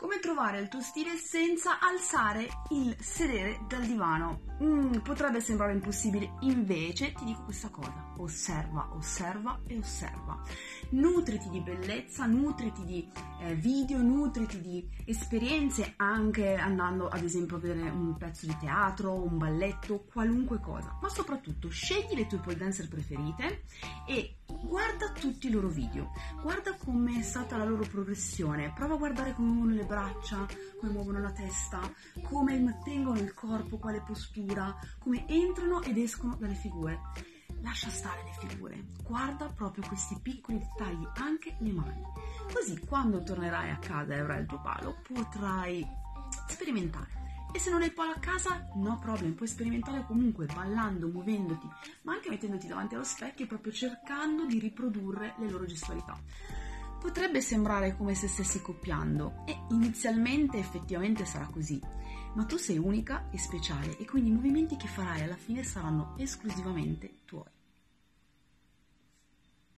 Come trovare il tuo stile senza alzare il sedere dal divano? Mm, potrebbe sembrare impossibile, invece ti dico questa cosa. Osserva, osserva e osserva. Nutriti di bellezza, nutriti di eh, video, nutriti di esperienze anche andando ad esempio a vedere un pezzo di teatro, un balletto, qualunque cosa. Ma soprattutto scegli le tue pole dancer preferite e guarda tutti i loro video, guarda come è stata la loro progressione, prova a guardare come muovono le braccia, come muovono la testa, come mantengono il corpo, quale postura, come entrano ed escono dalle figure. Lascia stare le figure, guarda proprio questi piccoli dettagli, anche le mani. Così quando tornerai a casa e avrai il tuo palo potrai sperimentare e se non hai palo a casa, no problem, puoi sperimentare comunque ballando, muovendoti, ma anche mettendoti davanti allo specchio e proprio cercando di riprodurre le loro gestualità. Potrebbe sembrare come se stessi copiando e inizialmente effettivamente sarà così, ma tu sei unica e speciale e quindi i movimenti che farai alla fine saranno esclusivamente tuoi.